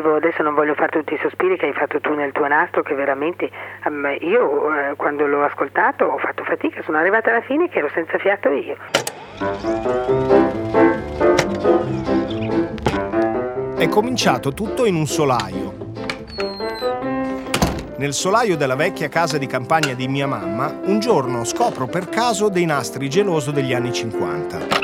dicevo, adesso non voglio fare tutti i sospiri che hai fatto tu nel tuo nastro, che veramente um, io eh, quando l'ho ascoltato ho fatto fatica, sono arrivata alla fine che ero senza fiato io. È cominciato tutto in un solaio. Nel solaio della vecchia casa di campagna di mia mamma, un giorno scopro per caso dei nastri geloso degli anni 50.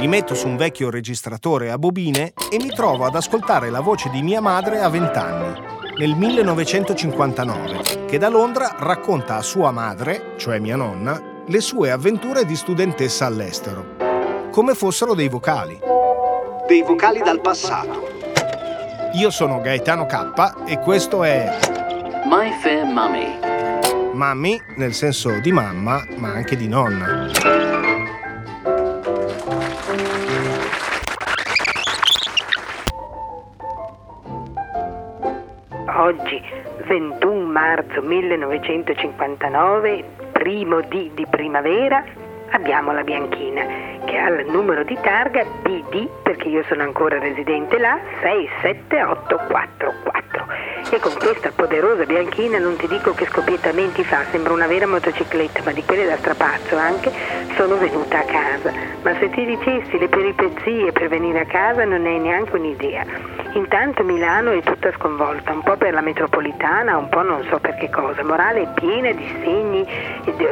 Li metto su un vecchio registratore a bobine e mi trovo ad ascoltare la voce di mia madre a 20 anni, nel 1959, che da Londra racconta a sua madre, cioè mia nonna, le sue avventure di studentessa all'estero, come fossero dei vocali. Dei vocali dal passato. Io sono Gaetano K e questo è My Fair Mummy. Mummy nel senso di mamma, ma anche di nonna. Oggi 21 marzo 1959, primo D di primavera, abbiamo la Bianchina che ha il numero di targa BD, perché io sono ancora residente là, 67844. E con questa poderosa bianchina non ti dico che scoppiettamenti fa, sembra una vera motocicletta, ma di quelle da strapazzo anche, sono venuta a casa. Ma se ti dicessi le peripezie per venire a casa non hai neanche un'idea. Intanto Milano è tutta sconvolta, un po' per la metropolitana, un po' non so per che cosa. Morale è piena di segni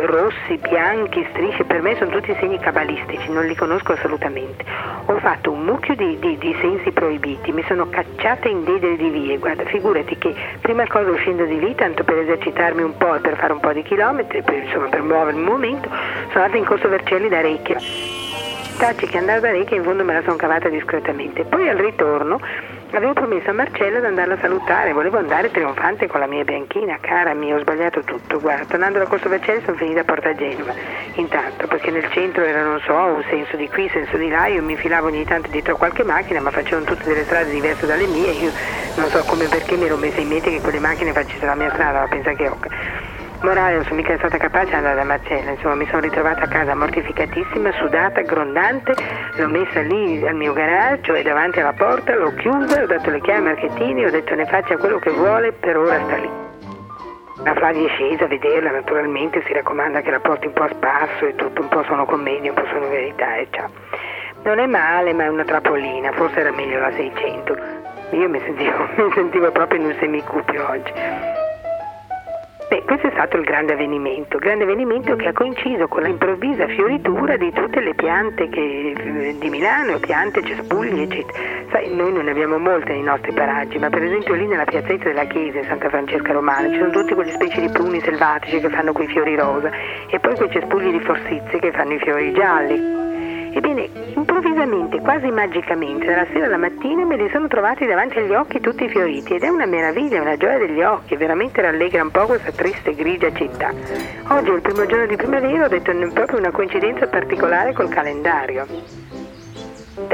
rossi, bianchi, strisce, per me sono tutti segni cabalistici, non li conosco assolutamente. Ho fatto un mucchio di, di, di sensi proibiti, mi sono cacciata in dedere di vie, guarda, figurati che prima cosa uscendo di lì, tanto per esercitarmi un po' e per fare un po' di chilometri, per, insomma per muovermi un momento, sono andata in corso Vercelli da Recchia. Tacci che andare da Recchia in fondo me la sono cavata discretamente. Poi al ritorno Avevo promesso a Marcello di andarla a salutare, volevo andare trionfante con la mia bianchina, cara mia, ho sbagliato tutto, guarda, tornando da Corso Vercelli sono finita a Porta Genova, intanto, perché nel centro era, non so, un senso di qui, senso di là, io mi filavo ogni tanto dietro a qualche macchina, ma facevano tutte delle strade diverse dalle mie, io non so come perché mi ero messa in mente che quelle macchine facessero la mia strada, ma pensa che occa. Morale, non sono mica stata capace di andare da Marcella, insomma mi sono ritrovata a casa mortificatissima, sudata, grondante, l'ho messa lì al mio garage, cioè davanti alla porta, l'ho chiusa, ho dato le chiavi a Marchettini, ho detto ne faccia quello che vuole, per ora sta lì. La Flavia è scesa a vederla, naturalmente si raccomanda che la porti un po' a spasso e tutto, un po' sono commedia, un po' sono verità e ciao. Non è male, ma è una trapolina, forse era meglio la 600. Io mi sentivo, mi sentivo proprio in un semicupio oggi. Beh, questo è stato il grande avvenimento, grande avvenimento che ha coinciso con l'improvvisa fioritura di tutte le piante che, di Milano, piante, cespugli, eccetera. Sai, noi non ne abbiamo molte nei nostri paraggi, ma per esempio lì nella piazzetta della chiesa in Santa Francesca Romana ci sono tutte quelle specie di pruni selvatici che fanno quei fiori rosa e poi quei cespugli di forsizie che fanno i fiori gialli. Ebbene, improvvisamente, quasi magicamente, dalla sera alla mattina me li sono trovati davanti agli occhi tutti fioriti ed è una meraviglia, una gioia degli occhi, veramente rallegra un po' questa triste grigia città. Oggi è il primo giorno di primavera, ho detto è proprio una coincidenza particolare col calendario.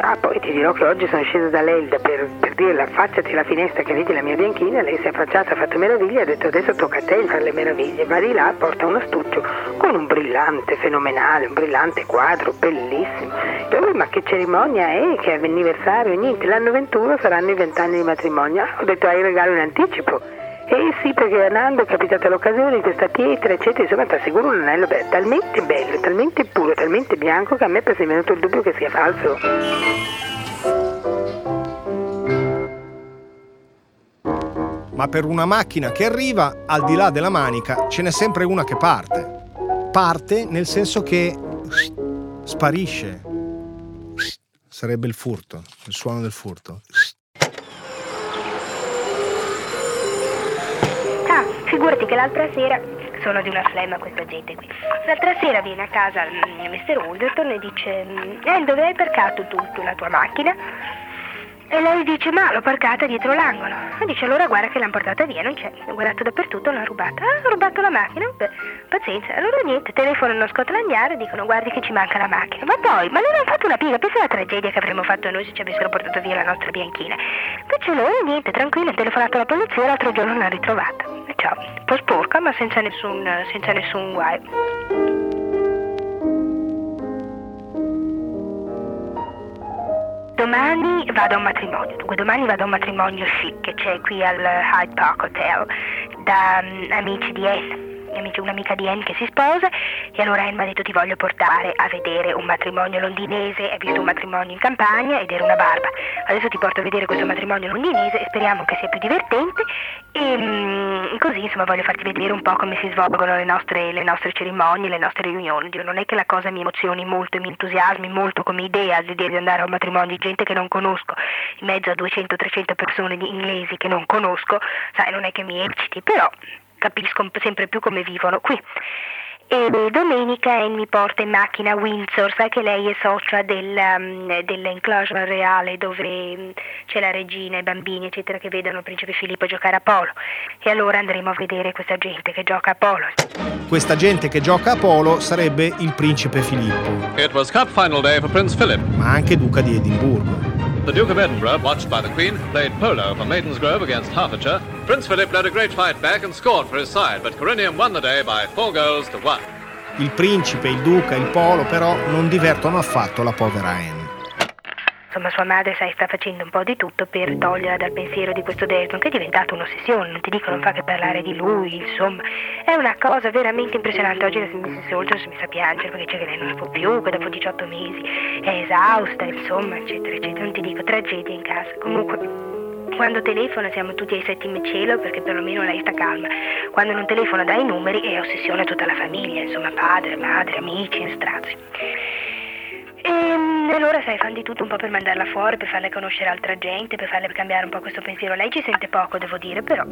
Ah, poi ti dirò che oggi sono scesa dall'Elda per, per dire affacciati alla finestra che vedi la mia bianchina, lei si è affacciata, ha fatto meraviglie, ha detto adesso tocca a te fare le meraviglie, va di là, porta un astuccio con un brillante fenomenale, un brillante quadro, bellissimo. E poi, ma che cerimonia è, che anniversario, niente, l'anno 21 saranno i vent'anni di matrimonio. Ah, ho detto hai il regalo in anticipo. Eh sì, perché andando è capitata l'occasione di questa pietra, eccetera, insomma ti assicuro un anello be- talmente bello, talmente puro, talmente bianco che a me è venuto il dubbio che sia falso. Ma per una macchina che arriva, al di là della manica, ce n'è sempre una che parte. Parte nel senso che sparisce. Sarebbe il furto, il suono del furto. Figurati che l'altra sera, sono di una flemma questa gente qui, l'altra sera viene a casa il Mr. Alderton e dice, eh, dove hai parcato tu la tua macchina? E lei dice, ma l'ho parcata dietro l'angolo. E dice, allora guarda che l'hanno portata via, non c'è. Ho guardato dappertutto, l'hanno rubata. Ah, ho rubato la macchina? Beh, pazienza. Allora niente, telefonano a Scotland Yard e dicono, guardi che ci manca la macchina. Ma poi, ma non hanno fatto una piega, pensa alla tragedia che avremmo fatto noi se ci avessero portato via la nostra bianchina. Invece loro, niente, tranquillo, hanno telefonato alla polizia l'altro giorno l'hanno ritrovata. E ciao, un po' sporca, ma senza nessun, senza nessun guaio. Domani vado a un matrimonio, dunque domani vado a un matrimonio chic che c'è qui al Hyde Park Hotel da um, amici di Anne un'amica di Anne che si sposa e allora Anne mi ha detto ti voglio portare a vedere un matrimonio londinese, hai visto un matrimonio in campagna ed era una barba. Adesso ti porto a vedere questo matrimonio londinese e speriamo che sia più divertente e um, così insomma voglio farti vedere un po' come si svolgono le nostre, le nostre cerimonie, le nostre riunioni. Non è che la cosa mi emozioni molto e mi entusiasmi molto come idea di andare a un matrimonio di gente che non conosco in mezzo a 200-300 persone inglesi che non conosco, sai non è che mi ecciti, però capisco sempre più come vivono qui. E domenica Anne mi porta in macchina a Windsor, sai che lei è socia del, um, dell'enclosure reale dove um, c'è la regina, i bambini eccetera che vedono il principe Filippo giocare a polo e allora andremo a vedere questa gente che gioca a polo. Questa gente che gioca a polo sarebbe il principe Filippo. It was cup final day for Prince Philip. Ma anche duca di Edimburgo. The Duke of Edinburgh, watched by the Queen, played polo for Maidensgrove against Hertfordshire. Prince Philip led a great fight back and scored for his side, but Corinium won the day by four goals to one. Il principe, il duca, il polo però non divertono affatto la povera Anne. Insomma, sua madre, sai, sta facendo un po' di tutto per toglierla dal pensiero di questo Desmond, che è diventato un'ossessione, non ti dico, non fa che parlare di lui, insomma. È una cosa veramente impressionante. Oggi la Mrs. Soldiers mi sa piangere perché dice che lei non può più, che dopo 18 mesi è esausta, insomma, eccetera, eccetera. Non ti dico, tragedia in casa. Comunque, quando telefona siamo tutti ai settimi cielo perché perlomeno lei sta calma. Quando non telefona dai numeri è ossessione tutta la famiglia, insomma padre, madre, amici e strazi. E ehm, allora sai, fanno di tutto un po' per mandarla fuori, per farle conoscere altra gente, per farle cambiare un po' questo pensiero. Lei ci sente poco, devo dire, però.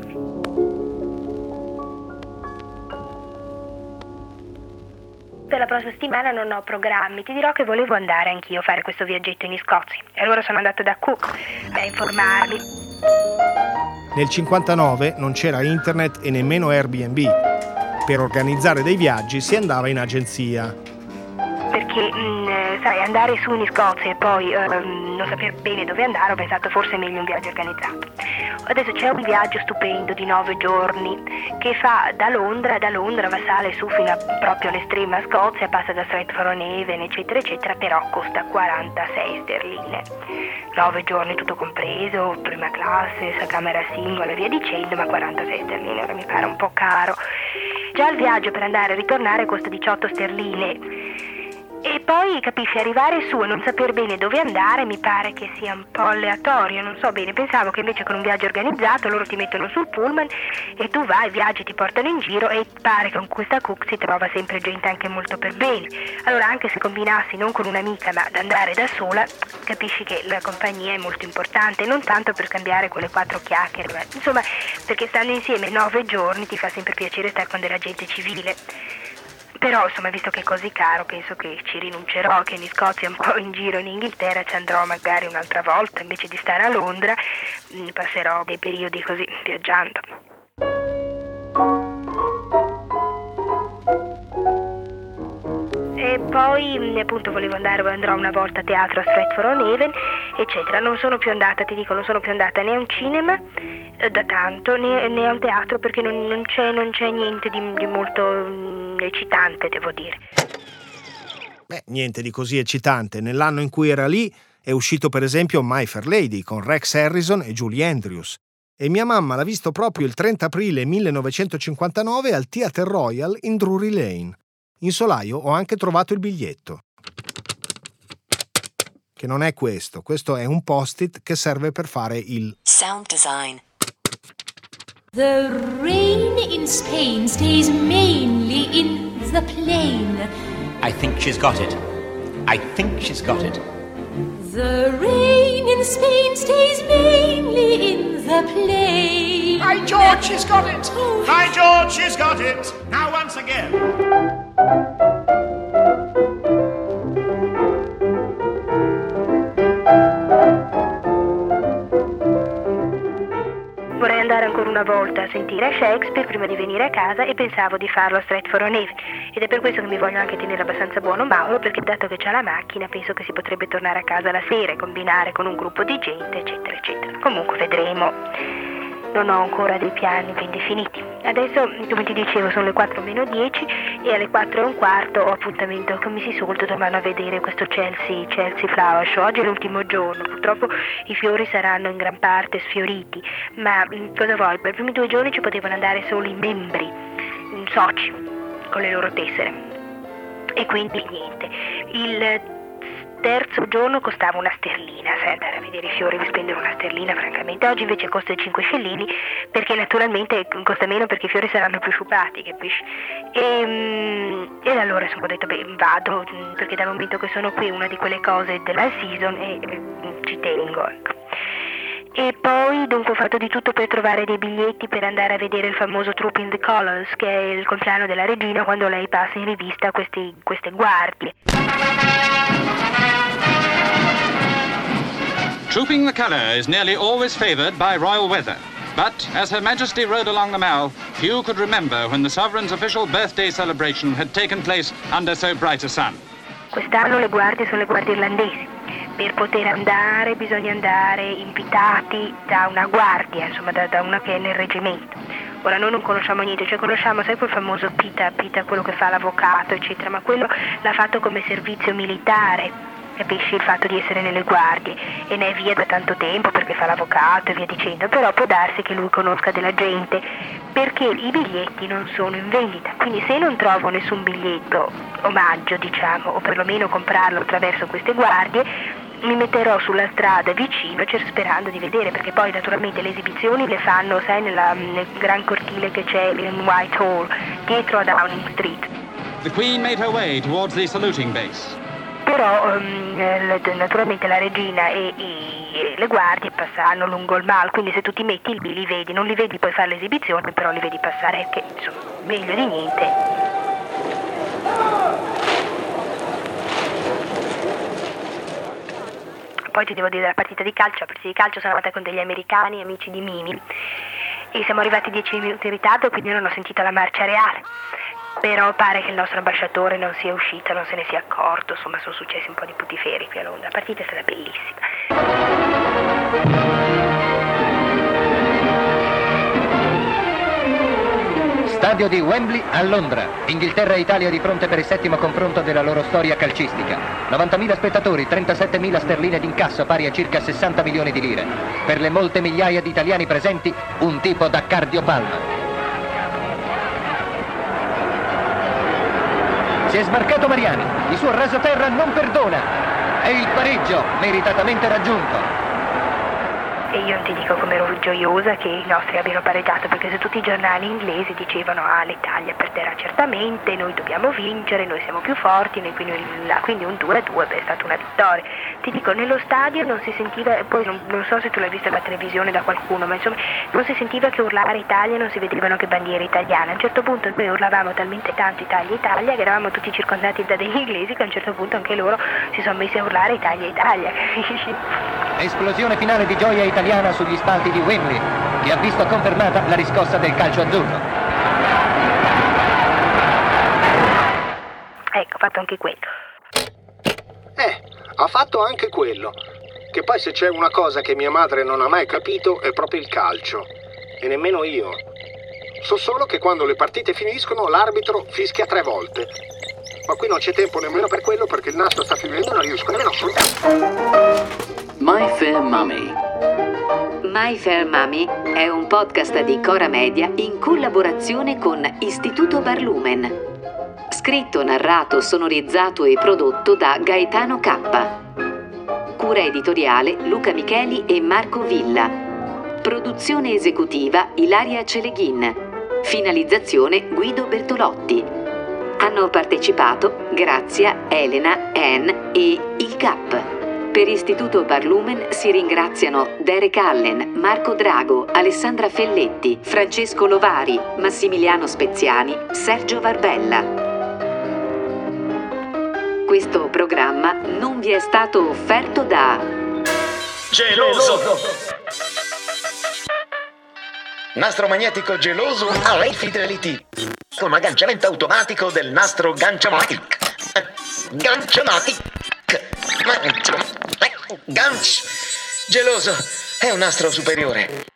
Per la prossima settimana non ho programmi, ti dirò che volevo andare anch'io a fare questo viaggetto in Scozia. E allora sono andata da Cook a informarmi. Nel 59 non c'era internet e nemmeno Airbnb. Per organizzare dei viaggi si andava in agenzia perché mh, mm, sai, andare su in Scozia e poi uh, non sapere bene dove andare, ho pensato forse è meglio un viaggio organizzato. Adesso c'è un viaggio stupendo di nove giorni che fa da Londra, da Londra va sale su fino a, proprio all'estrema Scozia, passa da Stratford-on-Avon, eccetera, eccetera, però costa 46 sterline. Nove giorni tutto compreso, prima classe, camera singola e via dicendo, ma 46 sterline ora mi pare un po' caro. Già il viaggio per andare e ritornare costa 18 sterline e poi capisci, arrivare su e non saper bene dove andare mi pare che sia un po' aleatorio, non so bene. Pensavo che invece con un viaggio organizzato loro ti mettono sul pullman e tu vai, viaggi, ti portano in giro e pare che con questa cook si trova sempre gente anche molto per bene. Allora anche se combinassi non con un'amica ma ad andare da sola, capisci che la compagnia è molto importante, non tanto per cambiare quelle quattro chiacchiere, ma insomma perché stando insieme nove giorni ti fa sempre piacere stare con della gente civile. Però insomma visto che è così caro penso che ci rinuncerò, che in Scozia un po' in giro in Inghilterra ci andrò magari un'altra volta invece di stare a Londra, mm, passerò dei periodi così viaggiando. E poi mm, appunto volevo andare, andrò una volta a teatro a Stratford-on-Avon, eccetera. Non sono più andata, ti dico, non sono più andata né a un cinema eh, da tanto né, né, a un teatro perché non, non, c'è, non c'è, niente di, di molto mm, eccitante, devo dire. Beh, niente di così eccitante. Nell'anno in cui era lì è uscito per esempio My Fair Lady con Rex Harrison e Julie Andrews. E mia mamma l'ha visto proprio il 30 aprile 1959 al Theatre Royal in Drury Lane. In solaio ho anche trovato il biglietto. Che non è questo, questo è un post-it che serve per fare il sound design. The rain in Spain stays mainly in the plain. I think she's got it. I think she's got it. The rain in Spain stays mainly in the plain. Hi, George, she's got it. Oh. Hi, George, she's got it. Now, once again. Volta a sentire Shakespeare prima di venire a casa e pensavo di farlo a Stratford-on-Avon ed è per questo che mi voglio anche tenere abbastanza buono Mauro perché dato che c'ha la macchina penso che si potrebbe tornare a casa la sera e combinare con un gruppo di gente eccetera eccetera. Comunque vedremo. Non ho ancora dei piani ben definiti. Adesso, come ti dicevo, sono le 4 meno 10 e alle 4 e un quarto ho appuntamento con Missy Sulto domani a vedere questo Chelsea, Chelsea Flower Show. Oggi è l'ultimo giorno, purtroppo i fiori saranno in gran parte sfioriti, ma mm, cosa vuoi? Per i primi due giorni ci potevano andare solo i membri, i soci, con le loro tessere. E quindi niente. Il terzo giorno costava una sterlina, sai andare a vedere i fiori per spendere una sterlina francamente, oggi invece costa 5 scellini perché naturalmente costa meno perché i fiori saranno più sciupati, capisci? E, mm, e allora ho detto beh vado mm, perché dal momento che sono qui è una di quelle cose della season e, e mm, ci tengo, ecco. E poi dunque ho fatto di tutto per trovare dei biglietti per andare a vedere il famoso Troop in the Colors, che è il compleanno della regina quando lei passa in rivista questi, queste guardie. Trooping the colour is nearly always favoured by royal weather. But as Her Majesty rode along the Mall, few could remember when the sovereign's official birthday celebration had taken place under so bright a sun. Quest'anno le guardie sono le guardie irlandesi. Per poter andare bisogna andare invitati da una guardia, insomma da, da una che è nel reggimento. Ora noi non conosciamo niente, cioè conosciamo, sai quel famoso Pita, Pita, quello che fa l'avvocato, eccetera, ma quello l'ha fatto come servizio militare capisci il fatto di essere nelle guardie e ne è via da tanto tempo perché fa l'avvocato e via dicendo, però può darsi che lui conosca della gente perché i biglietti non sono in vendita, quindi se non trovo nessun biglietto omaggio diciamo o perlomeno comprarlo attraverso queste guardie mi metterò sulla strada vicino sperando di vedere perché poi naturalmente le esibizioni le fanno sai nella, nel gran cortile che c'è in Whitehall dietro a Downing Street. The Queen made her way towards the saluting base però um, naturalmente la regina e, e, le guardie passeranno lungo il mall, quindi se tu ti metti lì li vedi, non li vedi poi fare l'esibizione, però li vedi passare, che insomma meglio di niente. Poi ti devo dire della partita di calcio, la partita di calcio sono andata con degli americani, amici di Mimi, e siamo arrivati dieci minuti in ritardo, quindi non ho sentito la marcia reale però pare che il nostro ambasciatore non sia uscito, non se ne sia accorto, insomma sono successi un po' di putiferi qui a Londra, la partita è stata bellissima. Stadio di Wembley a Londra. Inghilterra e Italia di fronte per il settimo confronto della loro storia calcistica. 90.000 spettatori, 37.000 sterline d'incasso pari a circa 60 milioni di lire. Per le molte migliaia di italiani presenti, un tipo da cardiopalma. Si è smarcato Mariani, il suo rasoterra non perdona. E il pareggio meritatamente raggiunto. E io non ti dico come ero gioiosa che i nostri abbiano pareggiato, perché se tutti i giornali inglesi dicevano ah l'Italia perderà certamente, noi dobbiamo vincere, noi siamo più forti, noi quindi, quindi un 2-2 è stata una vittoria. Ti dico, nello stadio non si sentiva, poi non, non so se tu l'hai vista la televisione da qualcuno, ma insomma non si sentiva che urlare Italia, non si vedevano che bandiere italiane. A un certo punto noi urlavamo talmente tanto Italia, Italia, che eravamo tutti circondati da degli inglesi che a un certo punto anche loro si sono messi a urlare Italia, Italia, capisci? Esplosione finale di gioia italiana sugli spalti di Wembley, che ha visto confermata la riscossa del calcio azzurro. Ecco, ha fatto anche quello. Eh, ha fatto anche quello. Che poi se c'è una cosa che mia madre non ha mai capito è proprio il calcio. E nemmeno io. So solo che quando le partite finiscono l'arbitro fischia tre volte. Ma qui non c'è tempo nemmeno per quello perché il nastro sta finendo e non riesco nemmeno a soltanto. My Fair Mummy. My Fair Mummy è un podcast di Cora Media in collaborazione con Istituto Barlumen. Scritto, narrato, sonorizzato e prodotto da Gaetano K. Cura editoriale Luca Micheli e Marco Villa. Produzione esecutiva Ilaria Celeghin. Finalizzazione Guido Bertolotti. Hanno partecipato Grazia, Elena, Anne e il Cap. Per Istituto Barlumen si ringraziano Derek Allen, Marco Drago, Alessandra Felletti, Francesco Lovari, Massimiliano Speziani, Sergio Varbella. Questo programma non vi è stato offerto da Geloso! Nastro magnetico geloso High Fidelity con agganciamento automatico del nastro Ganciamatic. Ganciamatic. Ganch! Geloso! È un nastro superiore.